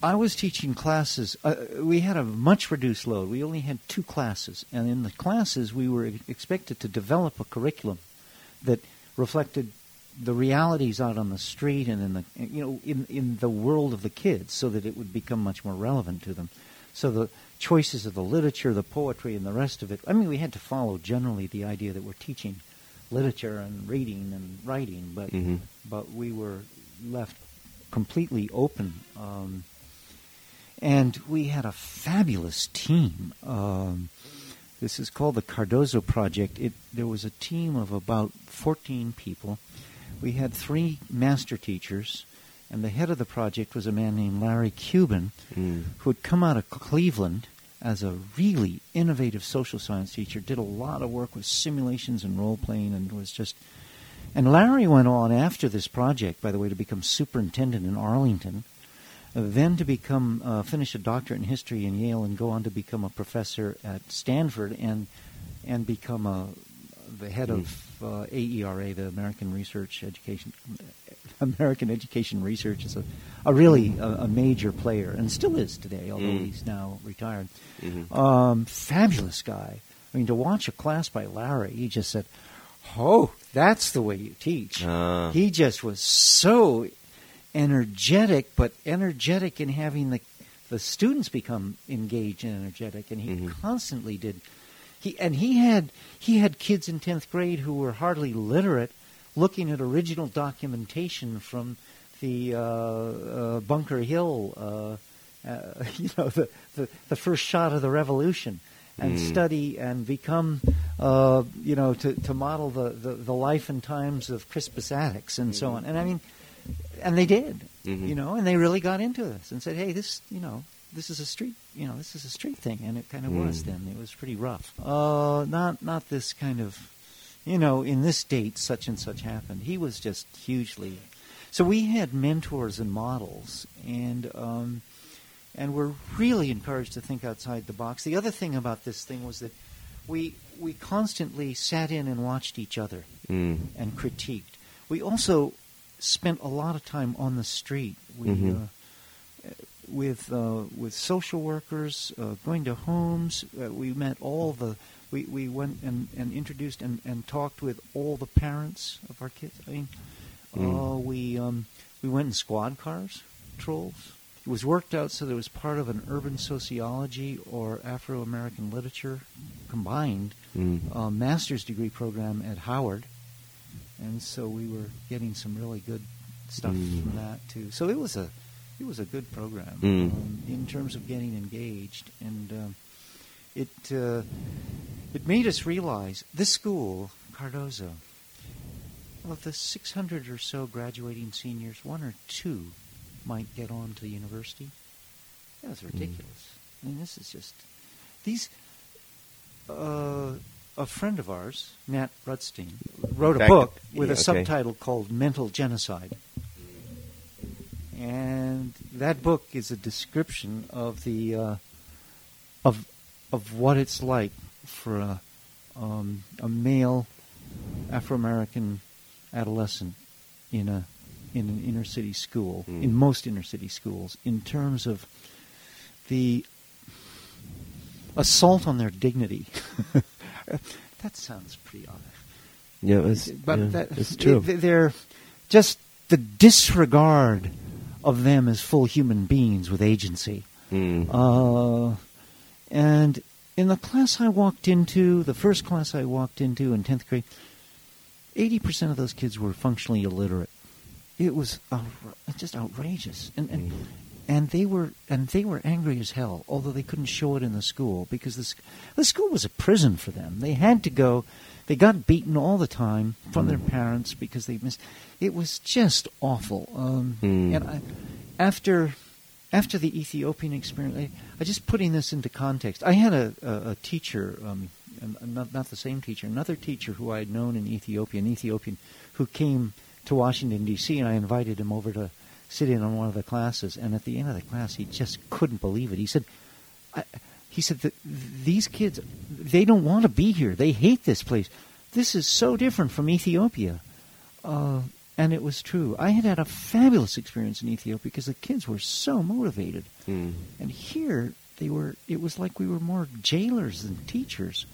I was teaching classes. Uh, we had a much reduced load. We only had two classes, and in the classes, we were expected to develop a curriculum that reflected the realities out on the street and in the you know in in the world of the kids so that it would become much more relevant to them so the choices of the literature the poetry and the rest of it i mean we had to follow generally the idea that we're teaching literature and reading and writing but mm-hmm. but we were left completely open um, and we had a fabulous team um, this is called the Cardozo Project. It, there was a team of about 14 people we had three master teachers, and the head of the project was a man named Larry Cuban, mm. who had come out of Cleveland as a really innovative social science teacher, did a lot of work with simulations and role playing, and was just. And Larry went on after this project, by the way, to become superintendent in Arlington, uh, then to become uh, finish a doctorate in history in Yale, and go on to become a professor at Stanford, and and become a the head mm. of uh, AERA, the American Research Education American Education Research, is a, a really a, a, major player and still is today, although mm. he's now retired. Mm-hmm. Um, fabulous guy. I mean, to watch a class by Larry, he just said, "Oh, that's the way you teach." Uh. He just was so energetic, but energetic in having the the students become engaged and energetic, and he mm-hmm. constantly did he and he had he had kids in tenth grade who were hardly literate, looking at original documentation from the uh, uh, Bunker Hill, uh, uh <laughs> you know, the, the, the first shot of the revolution, and mm. study and become, uh, you know, to, to model the, the, the, life and times of Crispus Attucks and mm. so on. And I mean, and they did, mm-hmm. you know, and they really got into this and said, hey, this, you know, this is a street, you know, this is a street thing, and it kind of mm. was then. It was pretty rough. Uh, not not this kind of, you know, in this date such and such happened. He was just hugely. So we had mentors and models, and um, and we're really encouraged to think outside the box. The other thing about this thing was that we we constantly sat in and watched each other mm. and critiqued. We also spent a lot of time on the street. We mm-hmm. uh, with uh, with social workers, uh, going to homes. Uh, we met all the. We, we went and, and introduced and, and talked with all the parents of our kids. I mean, mm. we um, we went in squad cars, trolls. It was worked out so that it was part of an urban sociology or Afro American literature combined mm. master's degree program at Howard, and so we were getting some really good stuff mm. from that too. So it was a it was a good program mm. um, in terms of getting engaged, and uh, it uh, it made us realize this school, Cardozo, of the 600 or so graduating seniors, one or two might get on to the university. That was ridiculous. Mm. I mean, this is just these. Uh, a friend of ours, Nat Rudstein, wrote a book with yeah, a okay. subtitle called "Mental Genocide." And that book is a description of the uh, of of what it's like for a um, a male Afro American adolescent in a in an inner city school mm. in most inner city schools in terms of the assault on their dignity. <laughs> that sounds pretty odd. Yeah, it's, but yeah, that, it's true. They, they're just the disregard of them as full human beings with agency. Mm. Uh, and in the class I walked into, the first class I walked into in 10th grade, 80% of those kids were functionally illiterate. It was just outrageous. And, and, mm. and they were and they were angry as hell, although they couldn't show it in the school because the, the school was a prison for them. They had to go they got beaten all the time from their mm. parents because they missed. It was just awful. Um, mm. And I, after after the Ethiopian experience, I, I, just putting this into context. I had a, a, a teacher, um, not, not the same teacher, another teacher who I had known in Ethiopia, an Ethiopian, who came to Washington D.C. and I invited him over to sit in on one of the classes. And at the end of the class, he just couldn't believe it. He said. I, he said that these kids they don't want to be here. They hate this place. This is so different from ethiopia. Uh, and it was true. I had had a fabulous experience in ethiopia because the kids were so motivated. Mm. and here they were it was like we were more jailers than teachers.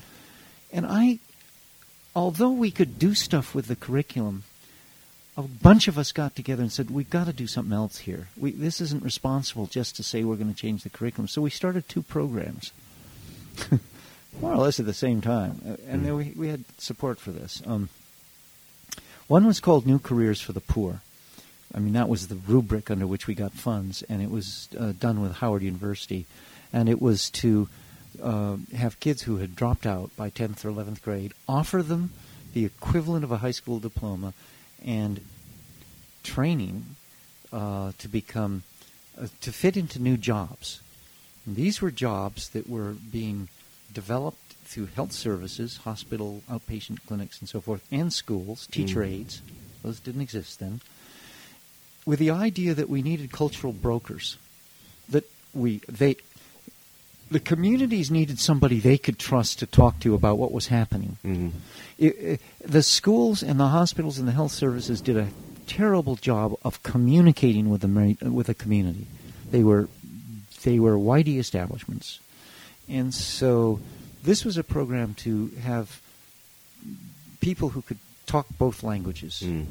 And i although we could do stuff with the curriculum a bunch of us got together and said we've got to do something else here. We, this isn't responsible just to say we're going to change the curriculum. So we started two programs, <laughs> more or less at the same time, uh, and then we we had support for this. Um, one was called New Careers for the Poor. I mean that was the rubric under which we got funds, and it was uh, done with Howard University, and it was to uh, have kids who had dropped out by 10th or 11th grade offer them the equivalent of a high school diploma and training uh, to become uh, to fit into new jobs. And these were jobs that were being developed through health services, hospital, outpatient clinics, and so forth, and schools, teacher mm. aides. Those didn't exist then. With the idea that we needed cultural brokers, that we they the communities needed somebody they could trust to talk to about what was happening. Mm-hmm. It, it, the schools and the hospitals and the health services did a terrible job of communicating with the with the community. They were they were whitey establishments, and so this was a program to have people who could talk both languages. Mm.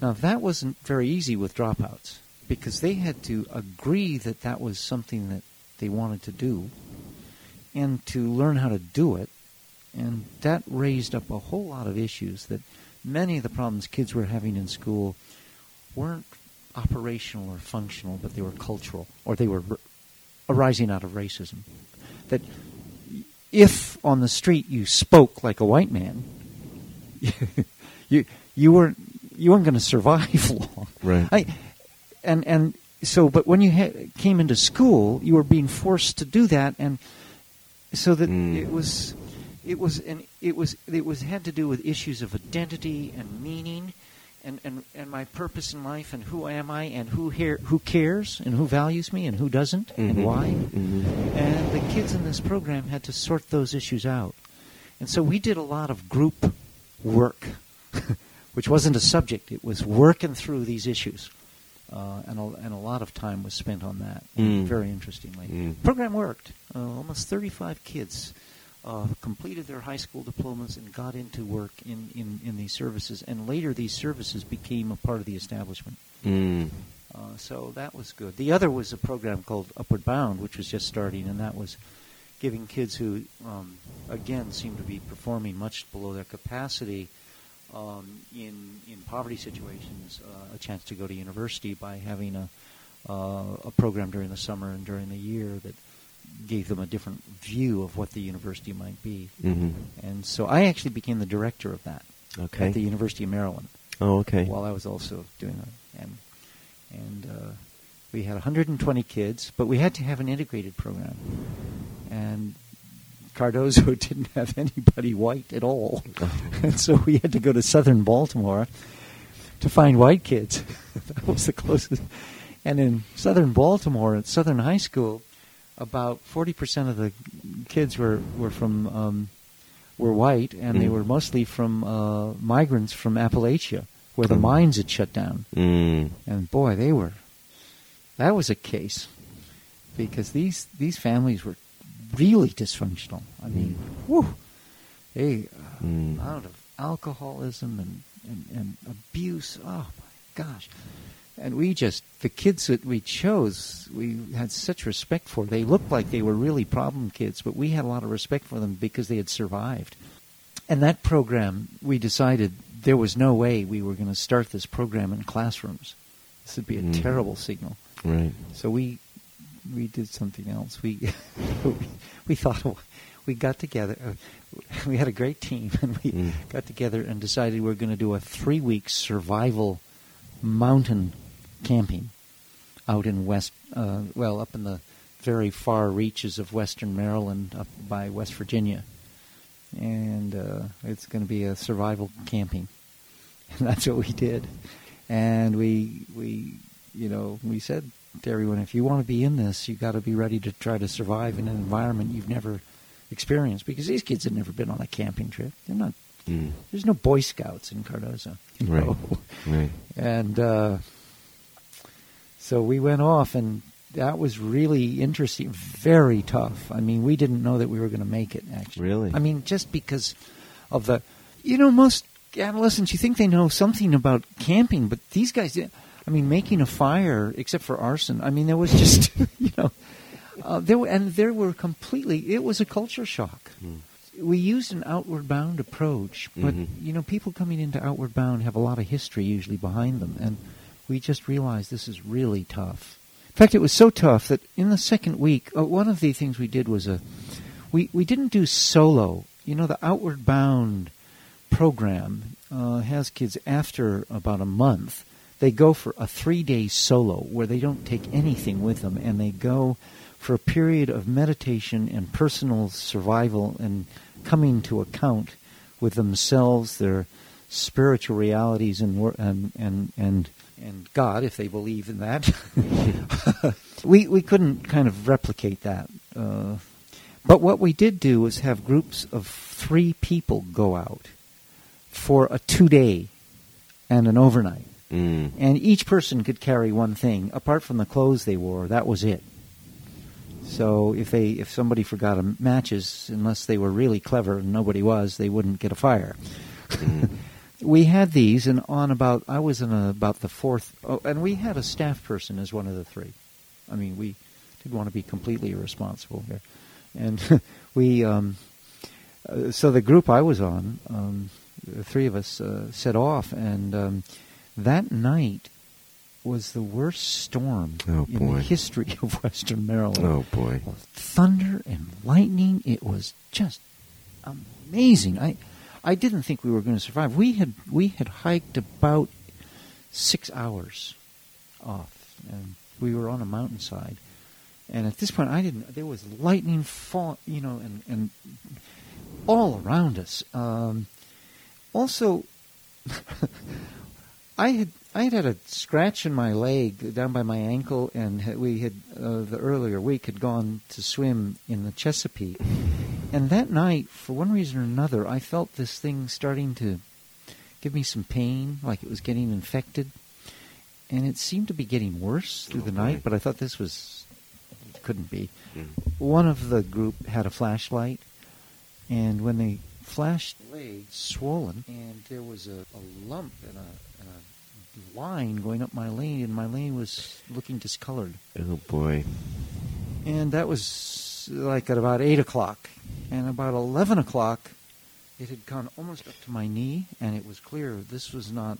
Now that wasn't very easy with dropouts because they had to agree that that was something that they wanted to do and to learn how to do it. And that raised up a whole lot of issues that many of the problems kids were having in school weren't operational or functional, but they were cultural or they were r- arising out of racism. That if on the street you spoke like a white man, <laughs> you you weren't you weren't going to survive <laughs> long. Right. I, and and so, but when you ha- came into school, you were being forced to do that, and so that mm. it was, it was, and it was, it was had to do with issues of identity and meaning, and and and my purpose in life, and who am I, and who here, who cares, and who values me, and who doesn't, mm-hmm. and why, mm-hmm. and the kids in this program had to sort those issues out, and so we did a lot of group work. <laughs> which wasn't a subject, it was working through these issues. Uh, and, a, and a lot of time was spent on that. Mm. Very interestingly, mm. program worked. Uh, almost 35 kids uh, completed their high school diplomas and got into work in, in, in these services. And later, these services became a part of the establishment. Mm. Uh, so that was good. The other was a program called Upward Bound, which was just starting, and that was giving kids who, um, again, seemed to be performing much below their capacity um, in in poverty situations uh, a chance to go to university by having a uh, a program during the summer and during the year that gave them a different view of what the university might be. Mm-hmm. And so I actually became the director of that okay. at the University of Maryland. Oh, okay. While I was also doing that, and and uh, we had 120 kids, but we had to have an integrated program, and Cardozo <laughs> didn't have anybody white at all. and so we had to go to southern Baltimore to find white kids. <laughs> that was the closest. And in southern Baltimore, at Southern High School, about 40% of the kids were, were from um, were white, and mm. they were mostly from uh, migrants from Appalachia, where the mm. mines had shut down. Mm. And boy, they were. That was a case. because these these families were really dysfunctional. I mean, whew, they uh, Mm. out of alcoholism and, and, and abuse. Oh my gosh! And we just the kids that we chose, we had such respect for. They looked like they were really problem kids, but we had a lot of respect for them because they had survived. And that program, we decided there was no way we were going to start this program in classrooms. This would be a Mm. terrible signal. Right. So we we did something else. We <laughs> we thought we got together. Uh, we had a great team, <laughs> and we Mm. got together and decided we were going to do a three week survival mountain camping out in west. Uh, well, up in the very far reaches of western Maryland, up by West Virginia, and uh, it's going to be a survival camping, and <laughs> that's what we did. And we we you know we said to everyone, if you want to be in this, you got to be ready to try to survive in an environment you've never experienced because these kids had never been on a camping trip. They're not. Mm. There's no Boy Scouts in Cardozo. Right. know. Right. And uh, so we went off, and that was really interesting. Very tough. I mean, we didn't know that we were going to make it. Actually, Really? I mean, just because of the, you know, most adolescents, you think they know something about camping, but these guys, didn't. I mean, making a fire, except for arson. I mean, there was just, <laughs> you know, uh, there were, and there were completely. It was a culture shock. Mm. We used an outward bound approach, but Mhm. you know, people coming into outward bound have a lot of history usually behind them, and we just realized this is really tough. In fact, it was so tough that in the second week, uh, one of the things we did was a we we didn't do solo. You know, the outward bound program uh, has kids after about a month. They go for a three day solo where they don't take anything with them, and they go for a period of meditation and personal survival and coming to account with themselves, their spiritual realities, and and and and, and God, if they believe in that. <laughs> we we couldn't kind of replicate that. Uh, but what we did do was have groups of three people go out for a two day and an overnight. Mm. And each person could carry one thing. Apart from the clothes they wore, that was it. So if they if somebody forgot a matches, unless they were really clever and nobody was, they wouldn't get a fire. Mm. <laughs> we had these, and on about I was in a, about the fourth, oh, and we had a staff person as one of the three. I mean, we didn't want to be completely irresponsible here, and <laughs> we. Um, uh, so the group I was on, um, the three of us uh, set off, and um, that night was the worst storm Oh, in boy. the history of <laughs> Western Maryland Oh boy. thunder and lightning. It was just amazing. I I didn't think we were going to survive. We had we had hiked about six hours off, and we were on a mountainside. And at this point, I didn't. There was lightning fall, you know, and and all around us. Um, also, <laughs> I had I had had a scratch in my leg down by my ankle, and we had uh, the earlier week had gone to swim in the Chesapeake, and that night, for one reason or another, I felt this thing starting to give me some pain, like it was getting infected, and it seemed to be getting worse through the night. But I thought this was couldn't be. Mm. One of the group had a flashlight, and when they flashed, leg swollen, and there was a, a lump and a, and a line going up my lane, and my lane was looking discolored. Oh boy. And that was like at about 8 o'clock. And about 11 o'clock, it had gone almost up to my knee, and it was clear this was not,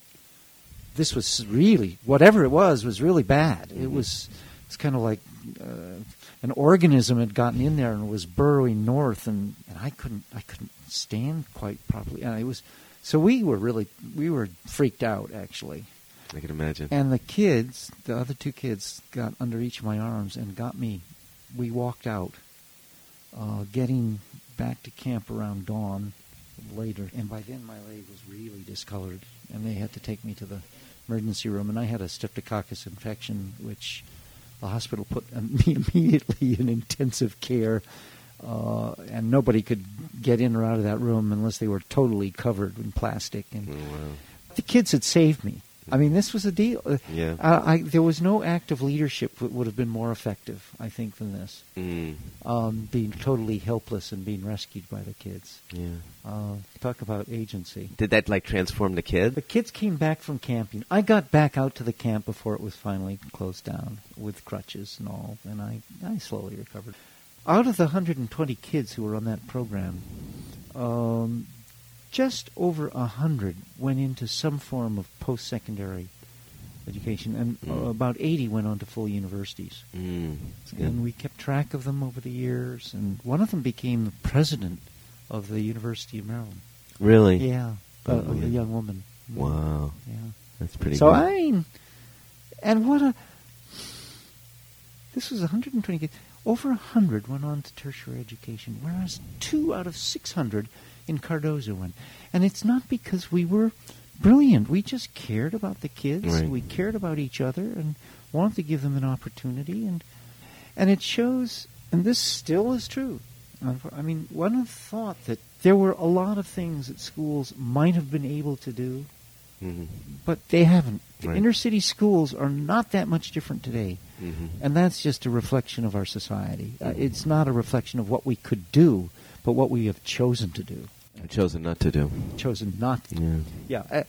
this was really, whatever it was, was really bad. It Mhm. was, it's kind of like uh, an organism had gotten in there and was burrowing north, and, and I couldn't, I couldn't stand quite properly. And it was, so we were really, we were freaked out, actually. I can imagine. And the kids, the other two kids, got under each of my arms and got me. We walked out, uh, getting back to camp around dawn later. And by then, my leg was really discolored, and they had to take me to the emergency room. And I had a streptococcus infection, which the hospital put me <laughs> immediately in intensive care. Uh, and nobody could get in or out of that room unless they were totally covered in plastic. And Oh, wow. the kids had saved me. I mean, this was a deal. Uh, Yeah. Uh, I, there was no act of leadership that would have been more effective, I think, than this. Mm. Um, being totally helpless and being rescued by the kids. Yeah. Uh, talk about agency. Did that like transform the kid? The kids came back from camping. I got back out to the camp before it was finally closed down with crutches and all, and I, I slowly recovered. Out of the 120 kids who were on that program, um, just over a hundred went into some form of post-secondary education, and Mm. about 80 went on to full universities. Mm. And we kept track of them over the years, and one of them became the president of the University of Maryland. really? Yeah, Oh, uh, yeah. a young woman. Wow. Yeah. That's pretty So good. I mean, and what a this was 120 kids. Over 100 went on to tertiary education, whereas two out of 600 in Cardozo went. And it's not because we were brilliant. We just cared about the kids. Right. We cared about each other and wanted to give them an opportunity. And and it shows, and this still is true. I mean, one would have thought that there were a lot of things that schools might have been able to do Mhm. but they haven't. The Right. inner city schools are not that much different today, Mhm. and that's just a reflection of our society. Uh, Mhm. it's not a reflection of what we could do, but what we have chosen to do, chosen not to do. chosen not to. Yeah. Yeah, I,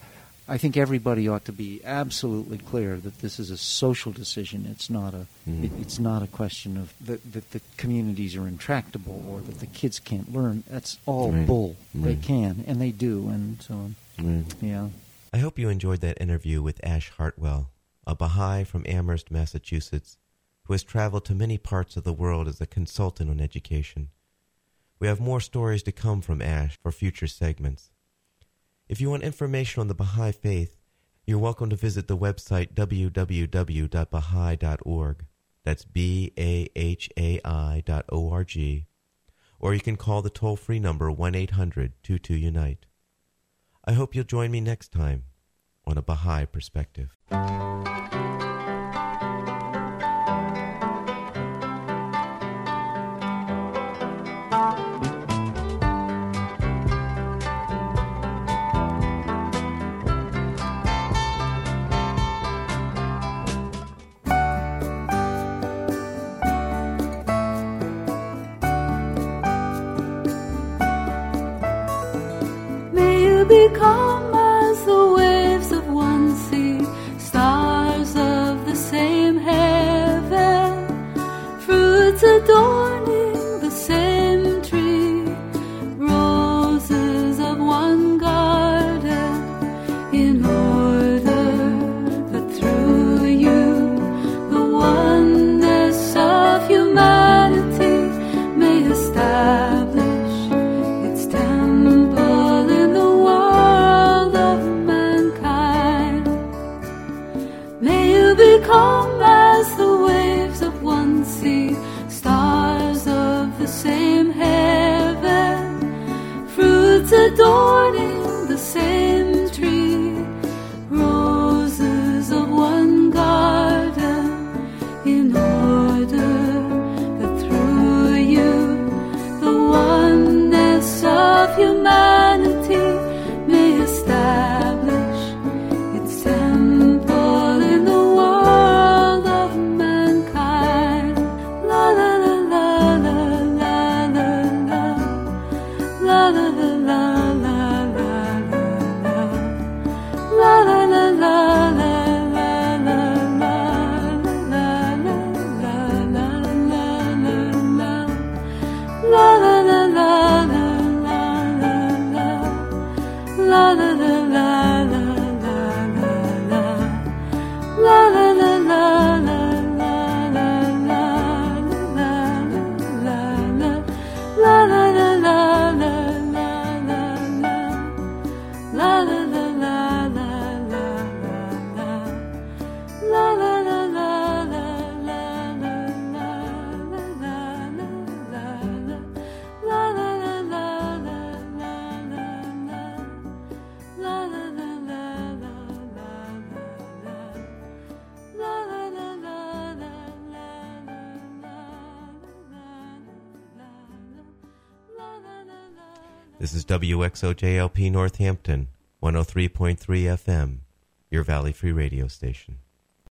I think everybody ought to be absolutely clear that this is a social decision. It's not a. Mhm. It, it's not a question of that, that the communities are intractable or that the kids can't learn. That's all Right. bull. They can and they do, and so on. Right. Yeah. I hope you enjoyed that interview with Ash Hartwell, a Baha'i from Amherst, Massachusetts, who has traveled to many parts of the world as a consultant on education. We have more stories to come from Ash for future segments. If you want information on the Baha'i Faith, you're welcome to visit the website www.baha'i.org. That's B A H A I dot O R G. Or you can call the toll free number 1 800 22 Unite. I hope you'll join me next time on a Baha'i Perspective. WXOJLP Northampton, 103.3 FM, your Valley Free Radio station.